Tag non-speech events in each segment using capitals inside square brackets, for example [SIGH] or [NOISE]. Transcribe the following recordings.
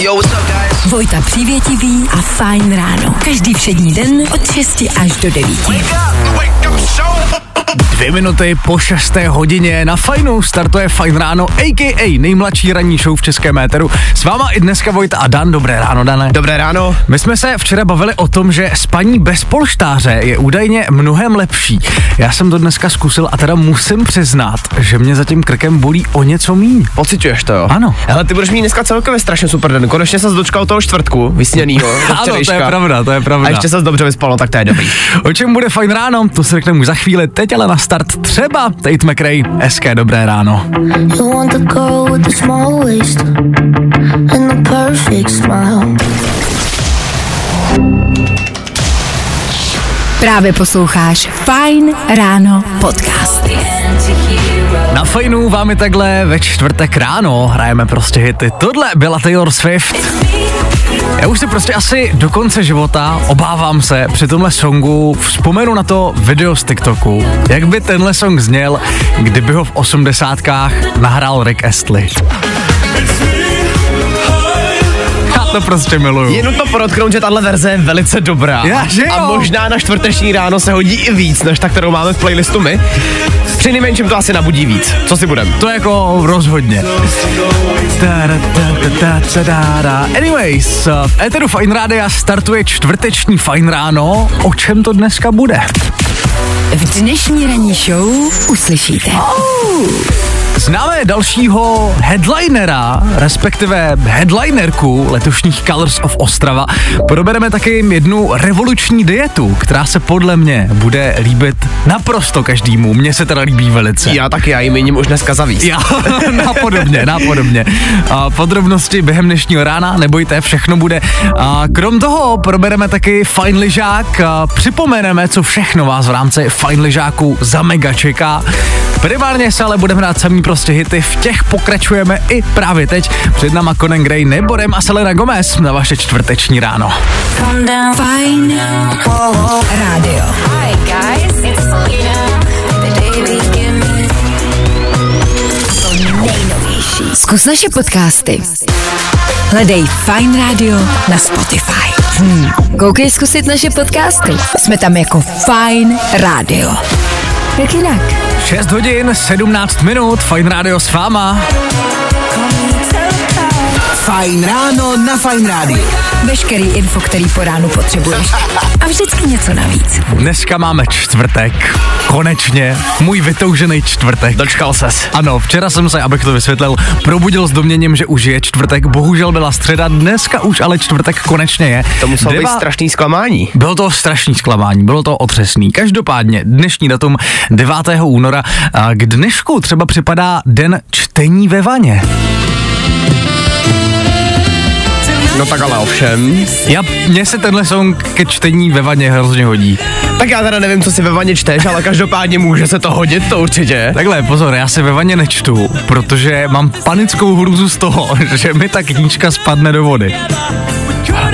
Yo, what's up, guys? Vojta Přívětivý a Fajn ráno. Každý všední den od 6 až do 9. Wake up, wake up, show. Dvě minuty po 6. hodině na Fajnu startuje Fajn ráno, a.k.a. nejmladší ranní show v českém éteru. S váma i dneska Vojta a Dan. Dobré ráno, Dane. Dobré ráno. My jsme se včera bavili o tom, že spaní bez polštáře je údajně mnohem lepší. Já jsem to dneska zkusil a teda musím přiznat, že mě za tím krkem bolí o něco míň. Pociťuješ to, jo? Ano. Ale ty budeš mít dneska celkově strašně super den. Konečně se dočkal toho čtvrtku, vysněnýho. [LAUGHS] Ano, to je pravda, to je pravda. A ještě se dobře vyspalo, tak to je dobrý. O čem bude fajn ráno, to si řekneme už za chvíli, teď ale na start třeba Tate McRae, hezké dobré ráno. Právě posloucháš Fajn ráno podcast. Na Fajnu vám je takhle ve čtvrtek ráno, hrajeme prostě hity. Tohle byla Taylor Swift. Já už si prostě asi do konce života obávám se při tomhle songu vzpomenu na to video z TikToku, jak by tenhle song zněl, kdyby ho v osmdesátkách nahrál Rick Astley. To prostě miluju. Je nutno podotknout, že tahle verze je velice dobrá. Já, že jo? A možná na čtvrteční ráno se hodí i víc, než ta, kterou máme v playlistu my. Při nejmenším to asi nabudí víc. Co si budem? To jako rozhodně. Anyways, v Eteru Fine Rádia startuje čtvrteční Fine Ráno. O čem to dneska bude? V dnešní ranní show uslyšíte. Známe dalšího headlinera, respektive headlinerku letošních Colors of Ostrava. Probereme taky jednu revoluční dietu, která se podle mě bude líbit naprosto každému. Mně se teda líbí velice. Já taky, já ji míním už dneska zavíst. Já, [LAUGHS] napodobně, napodobně. A podrobnosti během dnešního rána, nebojte, všechno bude. A krom toho probereme taky fajn lyžák, a připomeneme, co všechno vás v rámci fajn lyžáku za mega čeká. Primárně se ale budeme hrát samý prostě hity, v těch pokračujeme i právě teď. Před náma Conan Gray, Neborem a Selena Gomez na vaše čtvrteční ráno. Hi guys, it's Selena. To nejnovější. Zkus naše podcasty. Hledej Fine Radio na Spotify. Hmm. Koukej zkusit naše podcasty. Jsme tam jako Fine Radio. Jak jinak? 6 hodin, 17 minut, Fajn rádio s váma. Fajn ráno na Fajn rádiu. Veškerý info, který po ránu potřebuješ. A vždycky něco navíc. Dneska máme čtvrtek. Konečně. Můj vytoužený čtvrtek. Dočkal ses. Ano, včera jsem se, abych to vysvětlil, probudil s doměním, že už je čtvrtek. Bohužel byla středa, dneska už ale čtvrtek konečně je. To muselo být Deva- strašný zklamání. Bylo to strašný zklamání, bylo to otřesný. Každopádně dnešní datum 9. února, a k dnešku třeba připadá den čtení ve vaně. No tak ale ovšem. Já, mně se tenhle song ke čtení ve vaně hrozně hodí. Tak já teda nevím, co si ve vaně čteš, ale každopádně může se to hodit, to určitě. Takhle, pozor, já se ve vaně nečtu, protože mám panickou hrůzu z toho, [LAUGHS] že mi ta knížka spadne do vody.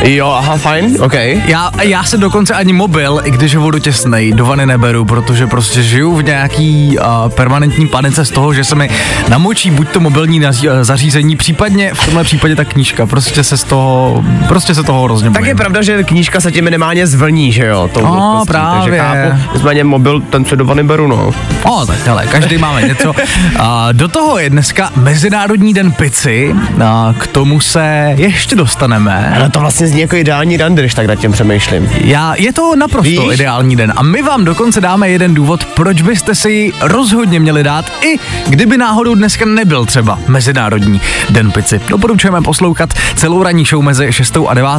Jo, aha, fajn, OK. Já, já se dokonce ani mobil, i když ho vodu těsnej, do vany neberu, protože prostě žiju v nějaký uh, permanentní panice z toho, že se mi namočí buď to mobilní naří, uh, zařízení, případně v tomhle případě ta knížka. Prostě se z toho, prostě se toho hrozně Tak bojím. je pravda, že knížka se ti minimálně zvlní, že jo? Tou No, právě. Takže chápu. Nicméně mobil, ten se do vany beru, no. O, tak hele, každý máme něco. A do toho je dneska Mezinárodní den pici, a k tomu se ještě dostaneme. Ale to vlastně zní jako ideální rande, když tak nad tím přemýšlím. Já, je to naprosto Víš? ideální den a my vám dokonce dáme jeden důvod, proč byste si ji rozhodně měli dát, i kdyby náhodou dneska nebyl třeba Mezinárodní den pici. Doporučujeme poslouchat celou ranní show mezi 6 a 9.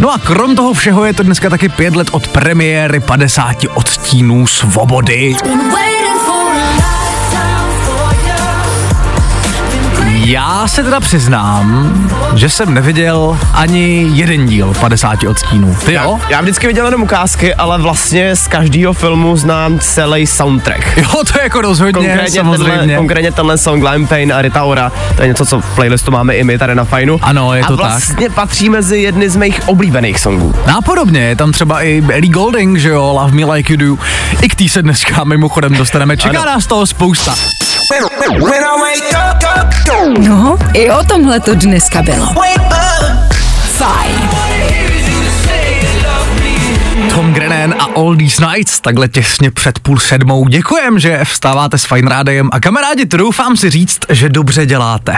No a krom toho všeho je to dneska taky pět let od premiéry 50 odstínů svobody. Been Já se teda přiznám, že jsem neviděl ani jeden díl 50 odstínů. Ty jo? Já vždycky viděl jenom ukázky, ale vlastně z každého filmu znám celý soundtrack. [LAUGHS] Jo, to je jako rozhodně, Konkrétně samozřejmě. tenhle, konkrétně tenhle song Lime Pain a Rita Ora, to je něco, co v playlistu máme i my tady na Fajnu. Ano, je a to tak. vlastně patří mezi jedny z mých oblíbených songů. Nápodobně je tam třeba i Ellie Golding, že jo, Love Me Like You Do. I k tý se dneska mimochodem dostaneme. Čeká Ano. nás toho spousta. When I wake up, No, i o tomhle to dneska bylo. fajn. Tom Grennan a These Nights, takhle těsně před půl sedmou. Děkujem, že vstáváte s Fine Rádiem a kamarádi, troufám si říct, že dobře děláte.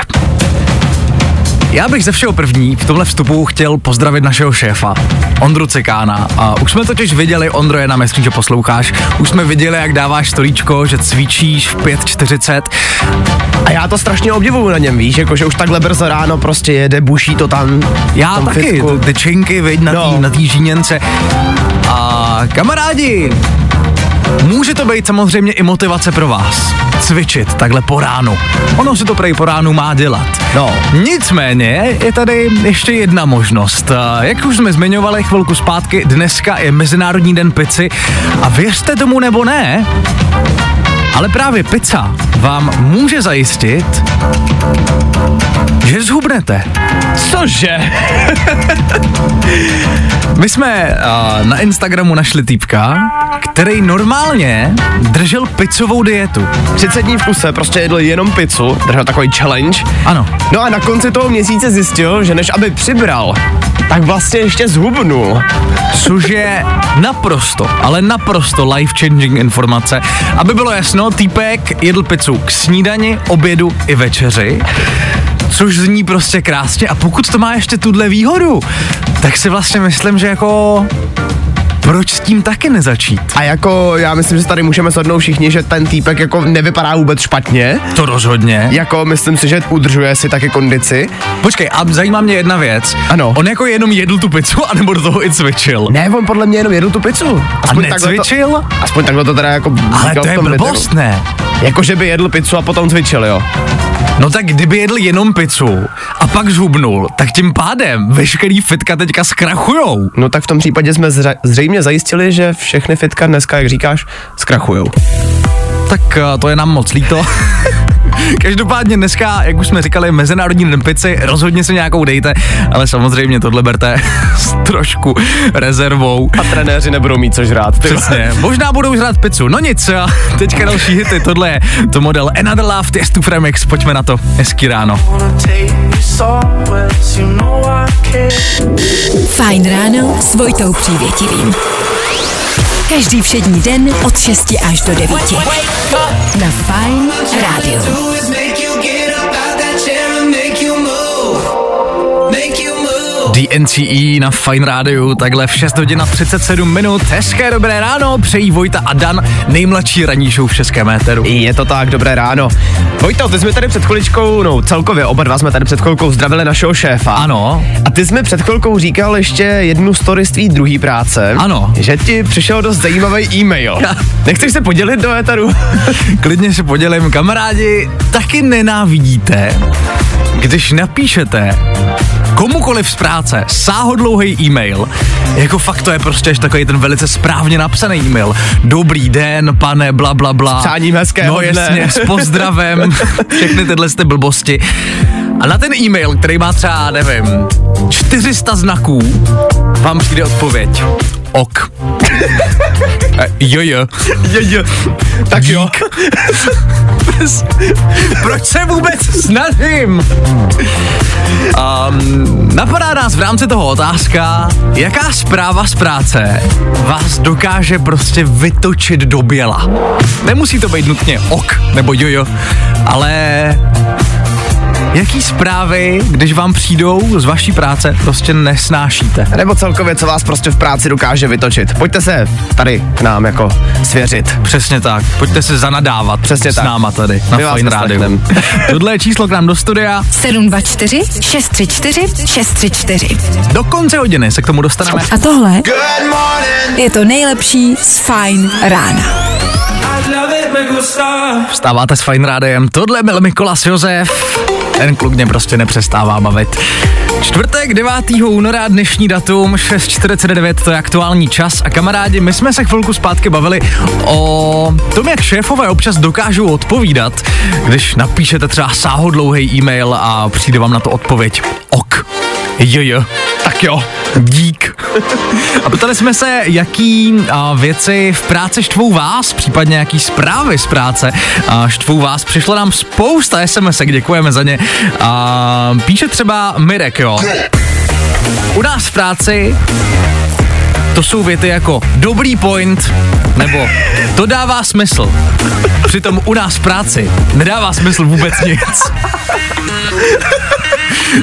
Já bych ze všeho první v tomhle vstupu chtěl pozdravit našeho šéfa, Ondru Cikána. A už jsme totiž viděli, Ondro je na myslím, že posloucháš, už jsme viděli, jak dáváš storíčko, že cvičíš v 5.40. A já to strašně obdivuju na něm, víš, jako že už takhle brzo ráno prostě jede, buší to tam. Já v tom taky, fitku. ty, činky, viď, na No. té na tý žíněnce. A kamarádi, může to být samozřejmě i motivace pro vás. Cvičit takhle po ránu. Ono se to prej po ránu má dělat. No. Nicméně je tady ještě jedna možnost. Jak už jsme zmiňovali chvilku zpátky, dneska je Mezinárodní den pici a věřte tomu nebo ne, ale právě pizza vám může zajistit, že zhubnete. Cože? [LAUGHS] My jsme uh, na Instagramu našli týpka, který normálně držel pizzovou dietu. 30 dní v kuse prostě jedl jenom pizzu, držel takový challenge. Ano. No a na konci toho měsíce zjistil, že než aby přibral, tak vlastně ještě zhubnul. Což je naprosto, ale naprosto life-changing informace. Aby bylo jasno, týpek jedl pizzu k snídani, obědu i večeři. Což zní prostě krásně. A pokud to má ještě tuhle výhodu, tak si vlastně myslím, že jako proč s tím taky nezačít? A jako já myslím, že tady můžeme shodnout všichni, že ten týpek jako nevypadá vůbec špatně. To rozhodně. Jako myslím si, že udržuje si taky kondici. Počkej, a zajímá mě jedna věc. Ano. On jako jenom jedl tu pizzu, anebo do toho i cvičil? Ne, on podle mě jenom jedl tu pizzu. A takhle necvičil? To, aspoň takhle to teda jako Ale to je blbost, ne? Jako, že by jedl pizzu a potom cvičil, jo. No tak kdyby jedl jenom pizzu a pak zhubnul, tak tím pádem veškerý fitka teďka zkrachujou. No tak v tom případě jsme zra- zřejmě zajistili, že všechny fitka dneska, jak říkáš, zkrachujou. Tak eh, to je nám moc líto. [LAUGHS] [LAUGHS] Každopádně dneska, jak už jsme říkali, Mezinárodní den pici, rozhodně si nějakou dejte, ale samozřejmě tohle berte [LAUGHS] s trošku rezervou. A trenéři nebudou mít co žrát. Ty. Přesně, možná budou žrát pizzu, no nic, a teďka další hity, tohle je to model Another Love, Tiesto Fremix, pojďme na to, hezký ráno. Fajn ráno s Vojtou Přívětivým. Každý všední den od 6 až do 9. Na Fajn rádiu. DNCE na Fine Radio, takhle v 6 hodin a 37 minut. Hezké dobré ráno, přejí Vojta a Dan, nejmladší ranní show v českém éteru. Je to tak, dobré ráno. Vojto, ty jsme tady před chviličkou, no celkově oba dva jsme tady před chvilkou zdravili našeho šéfa. Ano, A ty jsi mi před chvilkou říkal ještě jednu story z tvý druhý práce. Ano. Že ti přišel dost zajímavý e-mail. Nechceš se podělit do éteru? [LAUGHS] klidně se podělím. Kamarádi, taky nenávidíte, když napíšete komukoliv z práce sáhodlouhý e-mail, jako fakt to je prostě až takový ten velice správně napsaný e-mail. Dobrý den, pane, bla, bla, bla. Přáním hezkého No jasně, s pozdravem, [LAUGHS] všechny tyhle ty blbosti. A na ten e-mail, který má třeba, nevím, 400 znaků, vám přijde odpověď. Ok. Eh, jo, jo. Jo, jo. Tak jo. [LAUGHS] Proč se vůbec snažím? Um, napadá nás v rámci toho otázka, jaká zpráva z práce vás dokáže prostě vytočit do běla. Nemusí to být nutně ok nebo jojo, ale jaký zprávy, když vám přijdou z vaší práce, prostě nesnášíte. Nebo celkově, co vás prostě v práci dokáže vytočit. Pojďte se tady k nám jako svěřit. Přesně tak. Pojďte se zanadávat Přesně s tak. náma tady na My vás Fine Radio. vyslechneme. [LAUGHS] Tohle je číslo k nám do studia. 724 634 634. Do konce hodiny se k tomu dostaneme. A tohle je to nejlepší z Fajn rána. Vstáváte s Fine Rádiem, tohle byl Mikolas Josef. Ten kluk mě prostě nepřestává bavit. Čtvrtek 9. února, dnešní datum, 6.49, to je aktuální čas. A kamarádi, my jsme se chvilku zpátky bavili o tom, jak šéfové občas dokážou odpovídat, když napíšete třeba sáhodlouhý e-mail a přijde vám na to odpověď ok. Jo, jo. Tak jo, dík. [LAUGHS] A ptali jsme se, jaký a, věci v práci štvou vás, případně jaký zprávy z práce a, štvou vás. Přišlo nám spousta SMS, děkujeme za ně. A, píše třeba Mirek, jo. U nás v práci to jsou věty jako dobrý point, nebo to dává smysl. Přitom u nás v práci nedává smysl vůbec nic. [LAUGHS]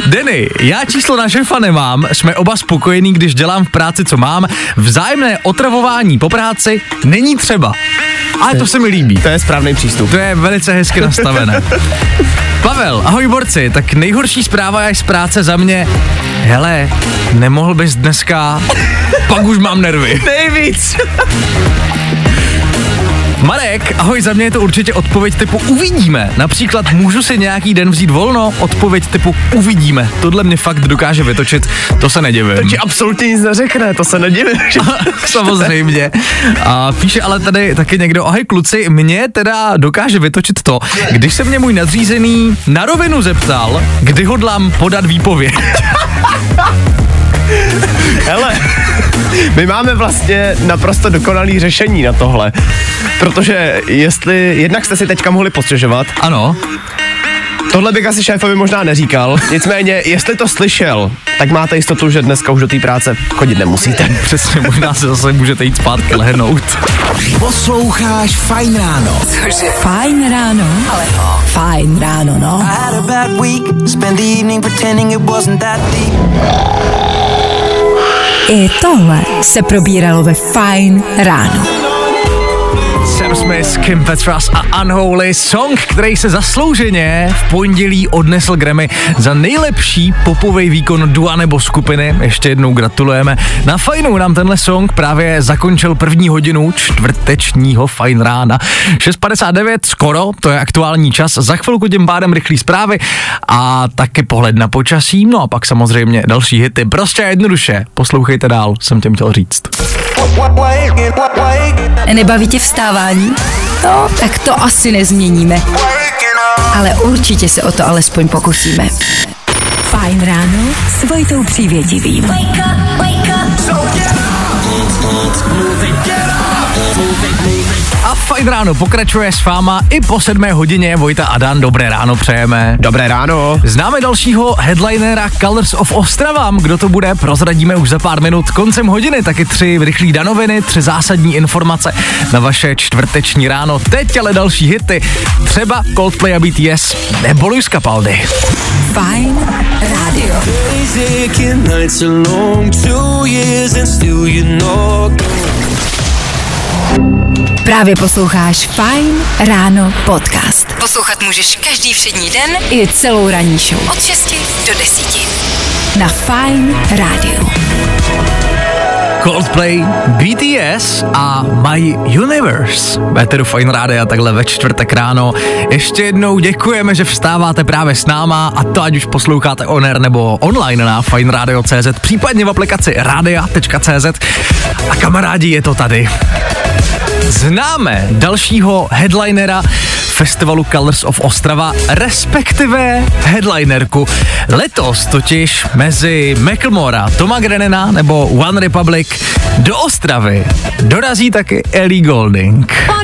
Denny, já číslo na šefa nemám, jsme oba spokojení, když dělám v práci, co mám. Vzájemné otravování po práci není třeba. Ale to se mi líbí. To je správný přístup. To je velice hezky nastavené. Pavel, ahoj borci, tak nejhorší zpráva je z práce za mě. Hele, nemohl bys dneska, pak už mám nervy. Nejvíc. Marek, ahoj, za mě je to určitě odpověď typu uvidíme. Například můžu si nějaký den vzít volno? Odpověď typu uvidíme. Tohle mě fakt dokáže vytočit, to se nedivím. To ti absolutně nic neřekne, to se nedivím. [LAUGHS] Samozřejmě. A píše ale tady taky někdo, ahoj kluci, mě teda dokáže vytočit to, když se mě můj nadřízený na rovinu zeptal, kdy hodlám podat výpověď. Hele, my máme vlastně naprosto dokonalý řešení na tohle. Protože jestli, jednak jste si teďka mohli postěžovat, Ano, tohle bych asi šéfovi možná neříkal, nicméně, jestli to slyšel, tak máte jistotu, že dneska už do té práce chodit nemusíte. [LAUGHS] přesně, možná se zase můžete jít zpátky lehnout. Posloucháš Fajn ráno. Cože? Fajn ráno. Ale fajn ráno, no. I tohle se probíralo ve Fajn ráno. Sam Smith, Kim Petras a Unholy Song, který se zaslouženě v pondělí odnesl Grammy za nejlepší popový výkon dua nebo skupiny. Ještě jednou gratulujeme. Na Fajnu nám tenhle song právě zakončil první hodinu čtvrtečního Fajn rána. 6.59 skoro, to je aktuální čas. Za chvilku tím pádem rychlý zprávy a taky pohled na počasí. No a pak samozřejmě další hity. Prostě jednoduše. Poslouchejte dál, jsem těm chtěl říct. Nebaví tě vstávání? No, tak to asi nezměníme. Ale určitě se o to alespoň pokusíme. Fajn ráno s Vojtou Přívětivým. A fajn ráno pokračuje s váma i po sedmé hodině. Vojta a Dan, dobré ráno přejeme. Dobré ráno. Známe dalšího headlinera Colors of Ostrava. Kdo to bude, prozradíme už za pár minut. Koncem hodiny taky tři rychlý danoviny, tři zásadní informace na vaše čtvrteční ráno. Teď ale další hity, třeba Coldplay a BTS nebo Luis Capaldi. Fajn rádio. Taking nights alone, two years and still you know. Právě posloucháš Fajn ráno podcast. Poslouchat můžeš každý všední den i celou ranní show. Od 6 do 10. Na Fajn rádiu. Coldplay, BTS a My Universe. Beteru Fine Rádia takhle ve čtvrtek ráno. Ještě jednou děkujeme, že vstáváte právě s náma a to ať už posloucháte on air nebo online na fineradio.cz, případně v aplikaci radia.cz a kamarádi je to tady. Známe dalšího headlinera festivalu Colors of Ostrava, respektive headlinerku. Letos totiž mezi Macklemora, Toma Grenena nebo One Republic do Ostravy dorazí taky Ellie Golding. A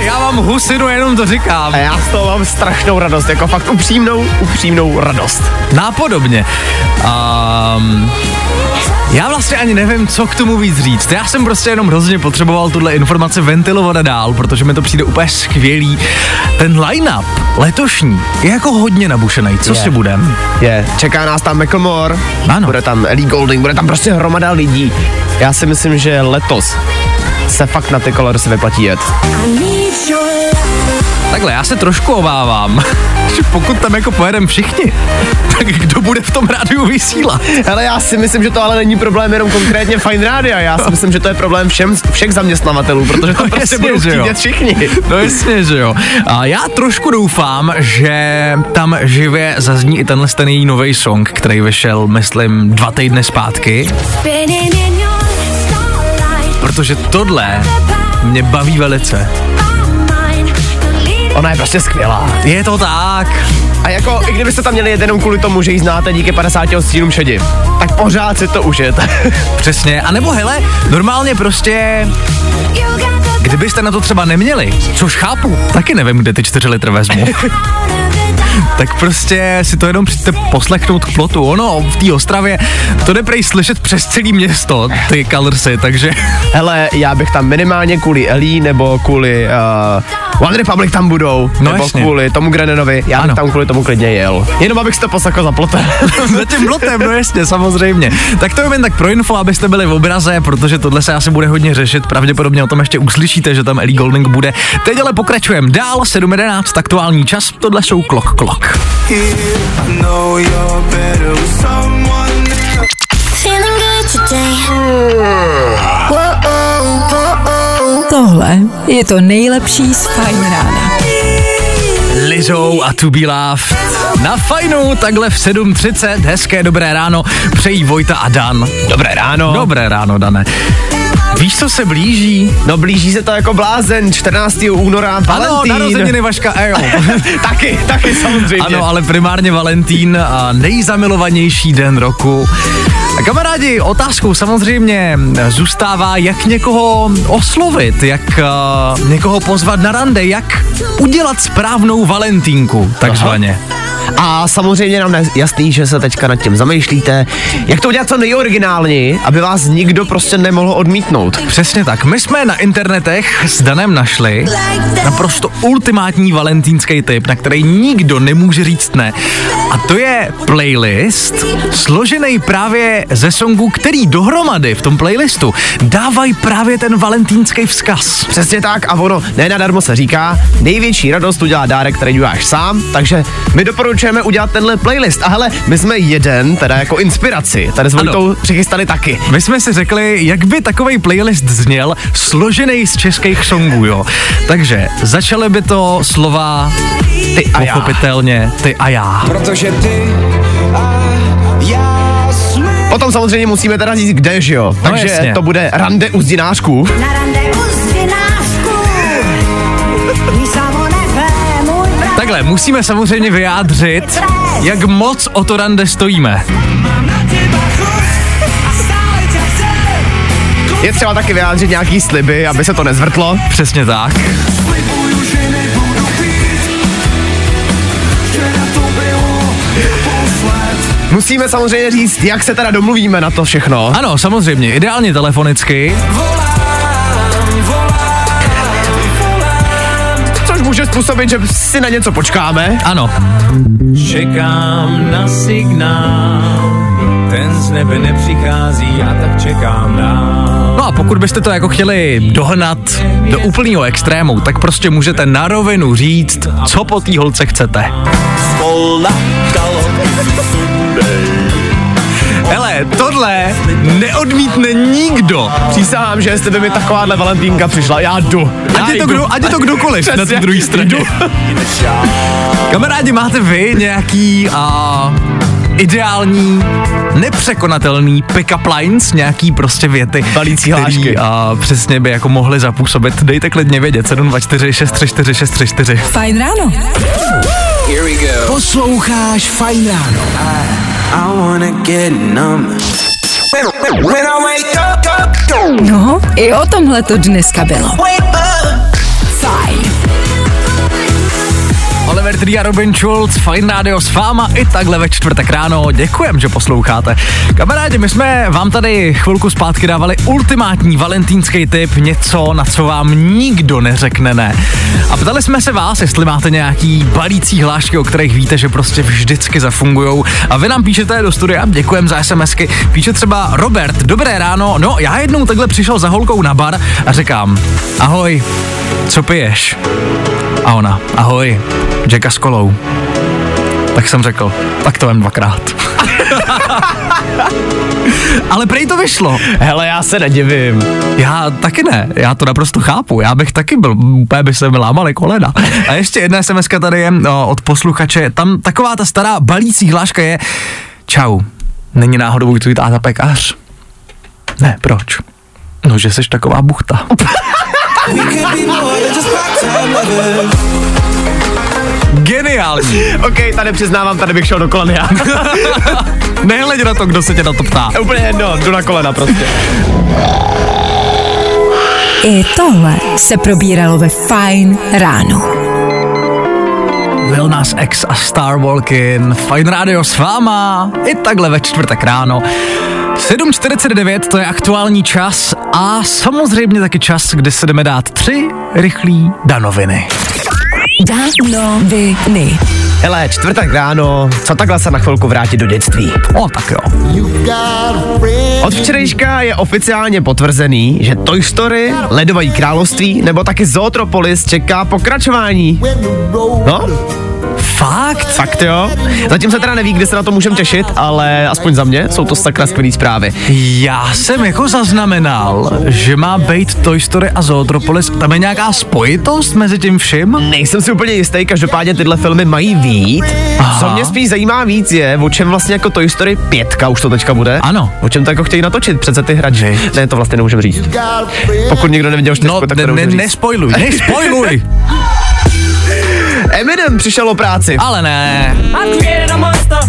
Já mám husinu, jenom to říkám. A já z toho mám strašnou radost, jako fakt upřímnou, upřímnou radost. Nápodobně. Um, já vlastně ani nevím, co k tomu víc říct. Já jsem prostě jenom hrozně potřeboval tuhle informace ventilovat a dál, protože mi to přijde úplně skvělý. Ten line-up letošní je jako hodně nabušený. Co Je. si budem? Je, čeká nás tam Macklemore, Ano. bude tam Ellie Golding, bude tam prostě hromada lidí. Já si myslím, že letos se fakt na ty Colors vyplatí jet. Takhle, já se trošku obávám, [LAUGHS] že pokud tam jako pojedeme všichni, tak kdo bude v tom rádiu vysílat? Hele, já si myslím, že to ale není problém jenom konkrétně Fine Rádia, já si myslím, že to je problém všem, všech zaměstnavatelů, protože to No prostě jasně, budou chtít všichni. No jasně, že jo. A já trošku doufám, že tam živě zazní i tenhle ten její nový song, který vyšel, myslím, dva týdny zpátky, protože tohle mě baví velice. Ona je prostě skvělá. Je to tak. A jako, i kdybyste tam měli jet jenom kvůli tomu, že ji znáte díky 50 stínům šedi, tak pořád si to užijete. [LAUGHS] Přesně. A nebo hele, normálně prostě, kdybyste na to třeba neměli, což chápu, taky nevím, kde ty čtyři litr vezmu, [LAUGHS] tak prostě si to jenom přijďte poslechnout k plotu. Ono v té Ostravě to jde prej slyšet přes celý město, ty colorsy, takže Hele, já bych tam minimálně kvůli Elí nebo kvůli uh, One Republic tam budou, No nebo jasně. kvůli tomu Grenenovi, já bych tam kvůli tomu klidně jel. Jenom abych si to poslechl za plotem. [LAUGHS] za tím plotem, no jasně, samozřejmě. Tak to je jen tak pro info, abyste byli v obraze, protože tohle se asi bude hodně řešit. Pravděpodobně o tom ještě uslyšíte, že tam Ellie Golding bude. Teď ale pokračujeme dál, 7.11, aktuální čas, tohle jsou Klok Klok. Feeling good today. Tohle je to nejlepší z Fajn rána. Lizou a To Be Loved. Na fajnu, takhle v 7.30, hezké dobré ráno, přejí Vojta a Dan. Dobré ráno. Dobré ráno, Dane. Víš, co se blíží? No blíží se to jako blázen, 14. února, Ano, Valentín. narozeniny Vaška Ejo. [LAUGHS] taky, taky samozřejmě. Ano, ale primárně Valentín a nejzamilovanější den roku. Kamarádi, otázkou samozřejmě zůstává, jak někoho oslovit, jak uh, někoho pozvat na rande, jak udělat správnou Valentínku, takzvaně. A samozřejmě nám je jasný, že se teďka nad tím zamýšlíte, jak to udělat co nejoriginálněji, aby vás nikdo prostě nemohl odmítnout. Přesně tak. My jsme na internetech s Danem našli naprosto ultimátní valentínský tip, na který nikdo nemůže říct ne. A to je playlist složený právě ze songů, který dohromady v tom playlistu dávají právě ten valentínský vzkaz. Přesně tak a ono nenadarmo se říká, největší radost udělá dárek, který uděláš sám, takže my doporučujeme udělat tenhle playlist. A hele, my jsme jeden, teda jako inspiraci, tady s Ano. Vojtou přichystali taky. My jsme si řekli, jak by takový playlist zněl, složený z českých songů, jo. Takže začaly by to slova Ty a já. pochopitelně ty a já. Protože ty a já jsme Potom samozřejmě musíme teda říct, kde, že jo? Takže No jasně. to bude rande u zdinářků. Na rande u bratr Takhle, musíme samozřejmě vyjádřit, jak moc o to rande stojíme. Je třeba taky vyjádřit nějaký sliby, aby se to nezvrtlo. Přesně tak. Musíme samozřejmě říct, jak se teda domluvíme na to všechno. Ano, samozřejmě, ideálně telefonicky. Což může způsobit, že si na něco počkáme. Ano, Čekám na signál, ten z nebe nepřichází a tak čekám dál. no a pokud byste to jako chtěli dohnat do úplného extrému, tak prostě můžete na rovinu říct, co po té holce chcete. Hele, tohle neodmítne nikdo. Přísahám, že jestli by mi takováhle Valentínka přišla, já jdu. Ať je, to jdu. kdo, ať je to kdokoliv na té druhé straně. jdu. Kamarádi, máte vy nějaký a, ideální, nepřekonatelný pick-up lines, nějaký prostě věty, Balící který hlášky. a, přesně by jako mohly zapůsobit. Dejte klidně vědět, 724 634 634. Fajn ráno. Posloucháš Fajn ráno. I wanna get numb. When I wake up, up, up, No, i o tomhle to dneska bylo. wake up. Oliver Tree a Robin Schulz, Fine Radio s váma i takhle ve čtvrtek ráno. Děkujem, že posloucháte. Kamarádi, my jsme vám tady chvilku zpátky dávali ultimátní valentýnský tip, něco, na co vám nikdo neřekne ne. A ptali jsme se vás, jestli máte nějaký balící hlášky, o kterých víte, že prostě vždycky zafungujou. A vy nám píšete do studia, děkujem za SMSky. Píše třeba Robert, dobré ráno, no já jednou takhle přišel za holkou na bar a říkám, ahoj, co piješ? A ona, ahoj, Jacka s kolou. Tak jsem řekl, tak to vem dvakrát. [LAUGHS] Ale prej to vyšlo. Hele, já se nedivím. Já taky ne, já to naprosto chápu, já bych taky byl, úplně by se mi lámaly kolena. A ještě jedna sms tady je o, od posluchače, tam taková ta stará balící hláška je, čau, není náhodou tvůj táta pekař? Ne, proč? No, že jsi taková buchta. [LAUGHS] Geniální. [LAUGHS] OK, tady přiznávám, tady bych šel do kolen já. [LAUGHS] Nehledě na to, kdo se tě na to ptá. Úplně jedno, jdu na kolena prostě. I tohle se probíralo ve Fajn ráno. Lil Nas X a Star Walkin, Fine Radio s váma, i takhle ve čtvrtek ráno. 7.49 to je aktuální čas a samozřejmě taky čas, kdy se jdeme dát tři rychlí danoviny. Danoviny. Hele, čtvrtek ráno, co takhle se na chvilku vrátit do dětství? O, tak jo. Od včerejška je oficiálně potvrzený, že Toy Story, Ledové království nebo taky Zootropolis čeká pokračování. No, Fakt? fakt jo. Zatím se teda neví, kdy se na to můžeme těšit, ale aspoň za mě jsou to sakra skvělý zprávy. Já jsem jako zaznamenal, že má být Toy Story a Zootropolis, tam je nějaká spojitost mezi tím vším? Nejsem si úplně jistý, každopádně tyhle filmy mají vít. Co mě spíš zajímá víc je, o čem vlastně jako Toy Story 5 už to teďka bude. Ano. O čem to jako chtějí natočit, přece ty hrači. Ne, to vlastně nemůžeme říct. Pokud někdo neviděl čtyřku, No, tak ne, to ne, říct. nespojluj, nespojluj. [LAUGHS] Eminem přišel o práci. Ale ne.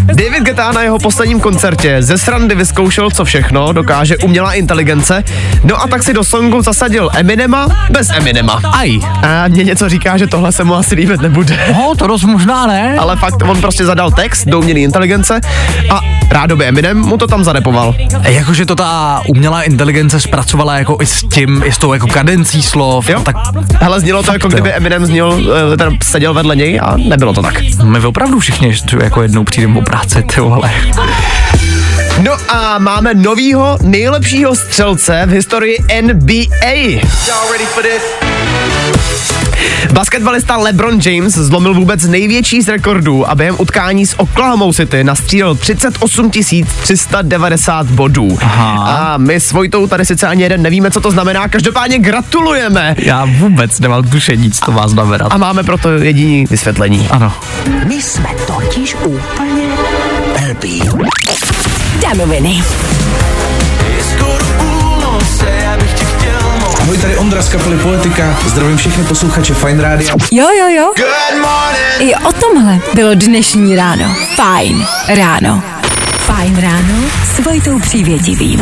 David Guetta na jeho posledním koncertě ze srandy vyzkoušel, co všechno dokáže umělá inteligence, no a tak si do songu zasadil Eminema bez Eminema. Aj. A mě něco říká, že tohle se mu asi líbit nebude. No, to dost možná ne. Ale fakt, on prostě zadal text do umělé inteligence a rádoby Eminem mu to tam zarepoval. Jakože to ta umělá inteligence zpracovala jako i s tím, i s tou jako kadencí slov. Jo? Tak Hele, znělo to jako jo. kdyby Eminem zněl, eh, ten seděl vedle něj a nebylo to tak. my opravdu všichni jako jednou přijdeme o práci, ty vole. No a máme novýho nejlepšího střelce v historii NBA. Basketbalista LeBron James zlomil vůbec největší z rekordů a během utkání s Oklahoma City nastřílel 38 390 bodů. Aha. A my s Vojtou tady sice ani jeden nevíme, co to znamená, každopádně gratulujeme. Já vůbec nemám tušení, co to má znamenat. A máme proto jediný vysvětlení. Ano. My jsme totiž úplně blbí. Danoviny. Ahoj, tady Ondra z kapely Poetika. Zdravím všechny posluchače Fine Radio. Jo, jo, jo. I o tomhle bylo dnešní ráno. Fajn ráno. Fajn ráno s Vojtou Přívětivým.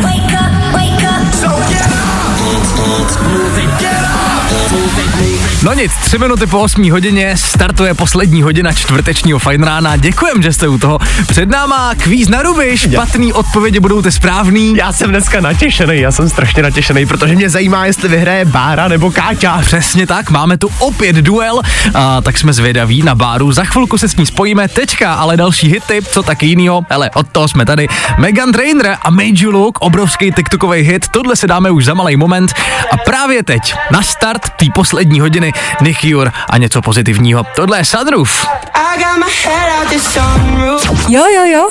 No nic, tři minuty po 8 hodině startuje poslední hodina čtvrtečního fajn rána. Děkujem, že jste u toho. Před náma kvíz na ruby, špatný odpovědi budou ty správný. Já jsem dneska natěšený, já jsem strašně natěšený, protože mě zajímá, jestli vyhraje Bára nebo Káťa. Přesně tak, máme tu opět duel, a tak jsme zvědaví na báru. Za chvilku se s ní spojíme teďka, ale další hity, co tak jinýho, ale od toho jsme tady. Megan Trainer a Made You Look, obrovský TikTokový hit, tohle si dáme už za malý moment. A právě teď, na start té poslední hodiny, Nick Jur a něco pozitivního. Tohle je Sunroof. Jo, jo, jo.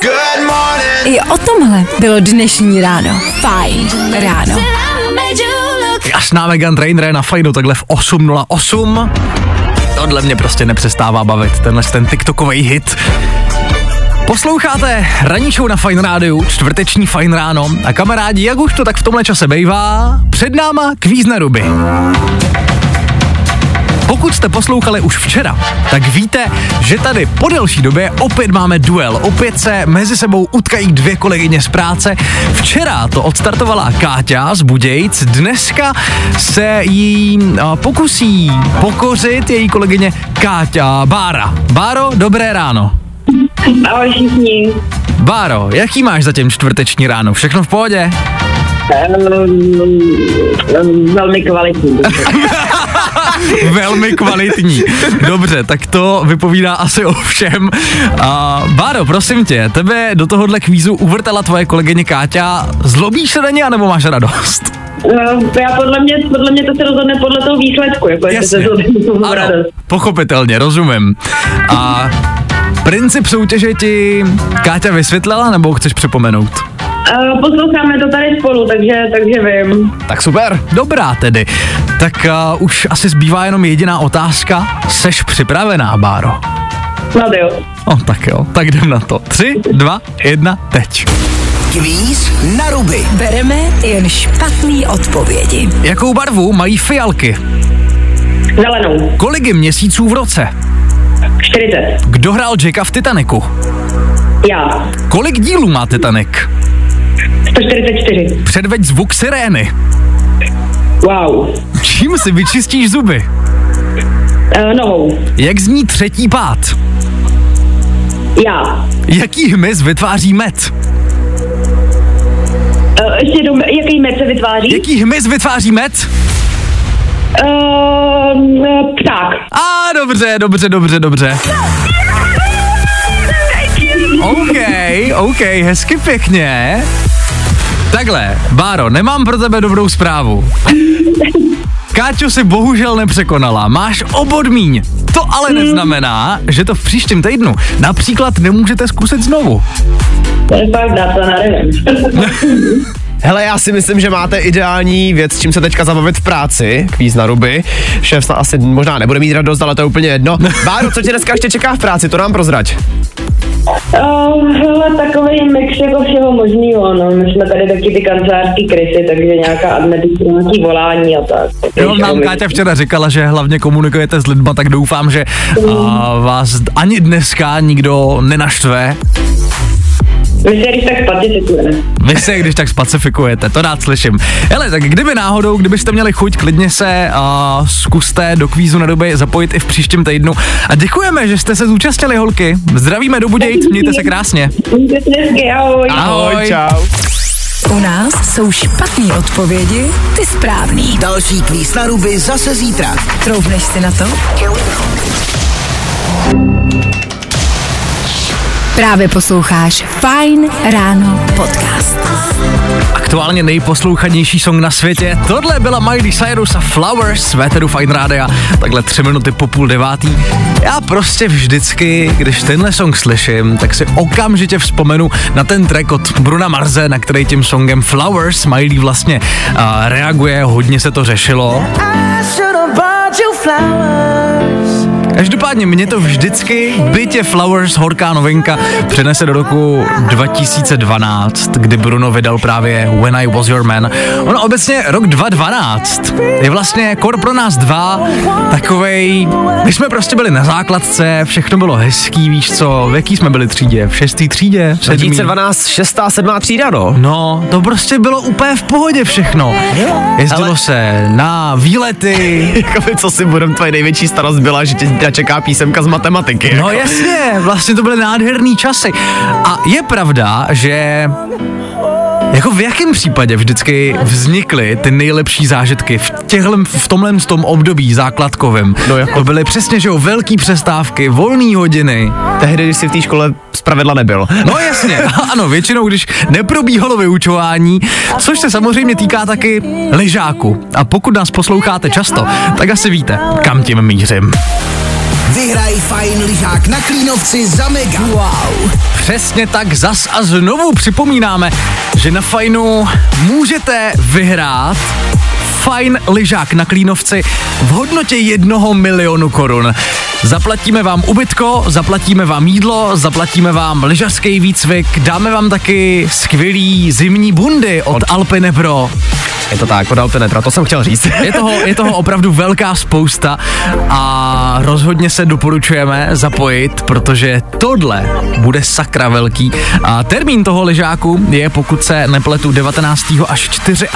I o tomhle bylo dnešní ráno. Fajn ráno. Jasná Megan Trainer na fajnu takhle v 8.08. Tohle mě prostě nepřestává bavit, tenhle ten TikTokový hit. Posloucháte ranní show na Fine Rádiu, čtvrteční Fine ráno a kamarádi, jak už to tak v tomhle čase bejvá, před náma kvíz na ruby. Pokud jste poslouchali už včera, tak víte, že tady po delší době opět máme duel. Opět se mezi sebou utkají dvě kolegyně z práce. Včera to odstartovala Káťa z Budějc, dneska se jí pokusí pokořit její kolegyně Káťa Bára. Báro, dobré ráno. Ahoj všichni. Báro, jaký máš zatím čtvrteční ráno? Všechno v pohodě? Um, velmi kvalitní. [LAUGHS] Velmi kvalitní. Dobře, tak to vypovídá asi o všem. A Báro, prosím tě, tebe do tohohle kvízu uvrtala tvoje kolegyně Káťa. Zlobíš se na ně, anebo máš radost? Uh, já podle mě, podle mě to se rozhodne podle toho výsledku, jako jestli se to ano, radost. pochopitelně, rozumím. A princip soutěže ti Káťa vysvětlila, nebo chceš připomenout? Uh, posloucháme to tady spolu, takže, takže vím. Tak super. Dobrá tedy. Tak uh, už asi zbývá jenom jediná otázka. Seš připravená, Báro? No jo. O, tak jo, tak jdem na to. Tři, dva, jedna, teď. Kvíz na ruby. Bereme jen špatný odpovědi. Jakou barvu mají fialky? Zelenou. Kolik je měsíců v roce? 40. Kdo hrál Jacka v Titaniku? Já. Kolik dílů má Titanic? 144. Předveď zvuk sirény. Wow. Čím si vyčistíš zuby? Uh, nohou. Jak zní třetí pád? Já. Jaký hmyz vytváří med? Uh, ještě jednou, jaký med se vytváří? Jaký hmyz vytváří med? Uh, pták. A dobře, dobře, dobře, dobře. OK, OK, hezky pěkně. Takhle, Báro, nemám pro tebe dobrou zprávu. Káťo si bohužel nepřekonala, máš obod míň. To ale neznamená, že to v příštím týdnu například nemůžete zkusit znovu. To je fakt dá, to nevím. [LAUGHS] Hele, já si myslím, že máte ideální věc, s čím se teďka zabavit v práci, kvíz na ruby. Šéf asi možná nebude mít radost, ale to je úplně jedno. [LAUGHS] Báro, co tě dneska ještě čeká v práci, to nám prozrať. Uh, hele, takový mix jako všeho možného, no. My jsme tady taky ty kancelářský krysy, takže nějaká administrativní volání a tak. Jo, nám Káťa včera říkala, že hlavně komunikujete s lidma, tak doufám, že a, vás ani dneska nikdo nenaštve. My se když tak. Vy se když tak spacifikujete, to rád slyším. Hele, tak kdyby náhodou, kdybyste měli chuť, klidně se uh, zkuste do kvízu na doby zapojit i v příštím týdnu. A děkujeme, že jste se zúčastnili, holky. Zdravíme do Budějc, mějte se krásně. Mějte se hezky, ahoj. Ahoj. čau. U nás jsou špatné odpovědi, ty správný. Další kvíz na ruby zase zítra. Troufneš si na to? Právě posloucháš Fine Ráno podcast. Aktuálně nejposlouchanější song na světě. Tohle byla Miley Cyrus a Flowers, Véteru Fine Rádia, takhle tři minuty po půl devátý. Já prostě vždycky, když tenhle song slyším, tak si okamžitě vzpomenu na ten track od Bruna Marze, na který tím songem Flowers Miley vlastně uh, reaguje, hodně se to řešilo. Každopádně mě to vždycky, bytě Flowers, horká novinka, přenese do roku 2012, kdy Bruno vydal právě When I Was Your Man. Ono obecně rok 2012 je vlastně kor pro nás dva takovej, my jsme prostě byli na základce, všechno bylo hezký, víš co, v jaký jsme byli třídě, v šestý třídě, v sedmý. 2012, 6. 7. třída, no. No, to prostě bylo úplně v pohodě všechno. Jezdilo Ale- se na výlety, [LAUGHS] Jakoby, co si budem, tvoje největší starost byla, že tě zítra čeká písemka z matematiky. No jasně, vlastně to byly nádherný časy. A je pravda, že jako v jakém případě vždycky vznikly ty nejlepší zážitky v těhlem, v tomhle tom období základkovém? No jako- To byly přesně, že jo, velký přestávky, volné hodiny. Tehdy, když jsi v té škole zpravidla nebyl. No jasně, [LAUGHS] ano, většinou, když neprobíhalo vyučování, což se samozřejmě týká taky lyžáku. A pokud nás posloucháte často, tak asi víte, kam tím mířím. Vyhraj fajn lyžák na Klínovci za mega. Wow. Přesně tak zas a znovu připomínáme, že na Fajnu můžete vyhrát fajn lyžák na Klínovci v hodnotě jednoho milionu korun. Zaplatíme vám ubytko, zaplatíme vám jídlo, zaplatíme vám lyžařský výcvik, dáme vám taky skvělý zimní bundy od Alpine Pro. Je to tak, od Alpinetra, to jsem chtěl říct. Je toho, je toho opravdu velká spousta a rozhodně se doporučujeme zapojit, protože tohle bude sakra velký. A termín toho lyžáku je, pokud se nepletu, 19. až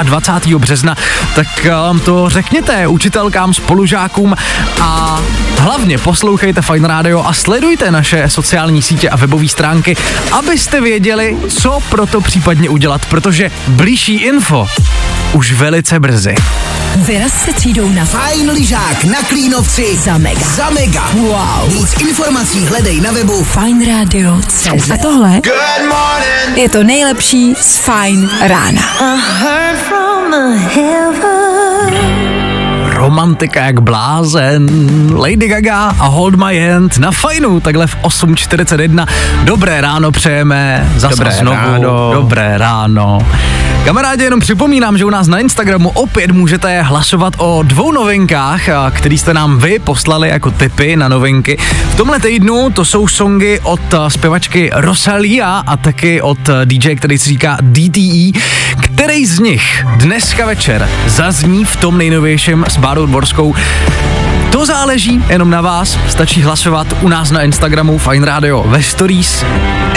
24. března, tak um, to řekněte učitelkám, spolužákům a hlavně poslouchejte Fine Radio a sledujte naše sociální sítě a webové stránky, abyste věděli, co pro to případně udělat, protože blížší info už velice brzy. Vyraz se třídou na Fajn lyžák na Klínovci Za mega. Za mega. Wow. Víc informací hledej na webu Fine Radio. A tohle je to nejlepší z Fine rána. romantika jak blázen, Lady Gaga a Hold My Hand na fajnu, takhle v 8.41. Dobré ráno přejeme, zase Dobré znovu. ráno. Dobré ráno. Kamarádi, jenom připomínám, že u nás na Instagramu opět můžete hlasovat o dvou novinkách, a, který jste nám vy poslali jako tipy na novinky. V tomhle týdnu to jsou songy od zpěvačky Rosalia a taky od DJ, který si říká DTE. Který z nich dneska večer zazní v tom nejnovějším s Bárou Dvorskou to záleží jenom na vás, stačí hlasovat u nás na Instagramu Fine Radio ve Stories.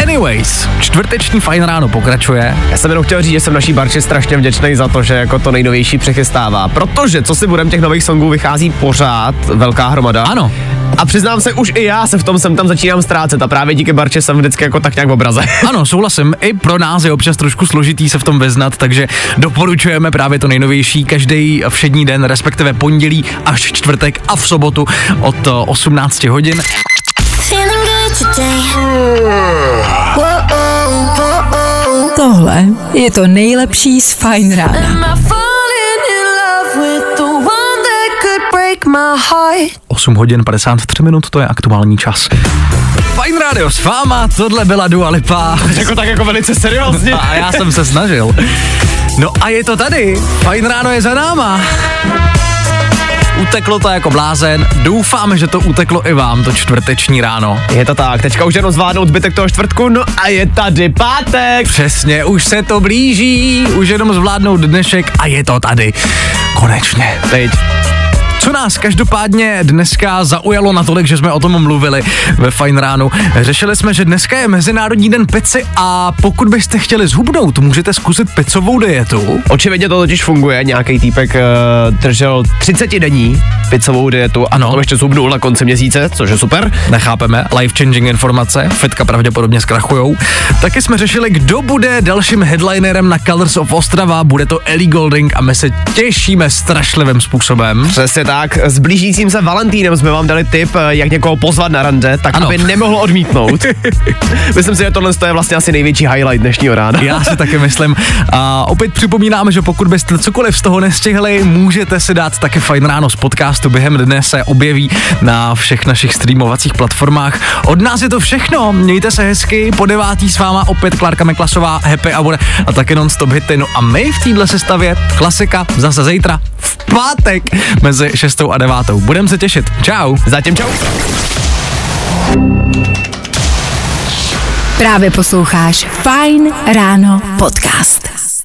Anyways, čtvrteční Fine Ráno pokračuje. Já jsem jenom chtěl říct, že jsem naší Barči strašně vděčný za to, že jako to nejnovější přechystává. Protože, co si budem, těch nových songů vychází pořád velká hromada. Ano. A přiznám se, už i já se v tom sem tam začínám ztrácet a právě díky Barče jsem vždycky jako tak nějak v obraze. [LAUGHS] Ano, souhlasím. I pro nás je občas trošku složitý se v tom vyznat, takže doporučujeme právě to nejnovější každý všední den, respektive pondělí až čtvrtek a v sobotu od eh, 18 hodin. Feeling good today. Tohle je to nejlepší z Fine Rána. 8 hodin 53 minut, to je aktuální čas. Fine Radio s váma, tohle byla Dua Lipa. jako tak jako velice seriózně. A já jsem se snažil. No a je to tady. Fajn ráno je za náma. Uteklo to jako blázen. Doufáme, že to uteklo i vám, to čtvrteční ráno. Je to tak, teďka už jenom zvládnout zbytek toho čtvrtku, no a je tady pátek. Přesně, už se to blíží, už jenom zvládnout dnešek a je to tady. Konečně. Teď. Co nás každopádně dneska zaujalo natolik, že jsme o tom mluvili ve Fine Ránu. Řešili jsme, že dneska je Mezinárodní den pici a pokud byste chtěli zhubnout, můžete zkusit pizzovou dietu. Očividně to totiž funguje, nějaký týpek uh, držel 30 denní pizzovou dietu a Ano. ano. ještě zhubnul na konci měsíce, což je super. Nechápeme, life-changing informace, fitka pravděpodobně zkrachujou. Taky jsme řešili, kdo bude dalším headlinerem na Colors of Ostrava, bude to Ellie Golding a my se těšíme strašlivým způsobem. Přesně tak, s blížícím se Valentínem jsme vám dali tip, eh, jak někoho pozvat na rande, tak Ano. aby nemohl odmítnout. [LAUGHS] Myslím si, že tohle je vlastně asi největší highlight dnešního rána. Já si taky myslím. A opět připomínáme, že pokud byste cokoliv z toho nestihli, můžete si dát taky fajn ráno z podcastu. Během dne se objeví na všech našich streamovacích platformách. Od nás je to všechno. Mějte se hezky. Po devátý s váma opět Klárka Meklasová, Happy Hour a taky non-stop hity. No a my v téhle sestavě klasika zase zítra v pátek mezi 6 a 9. Budeme se těšit. Čau. Zatím čau. Právě posloucháš Fine Ráno podcast.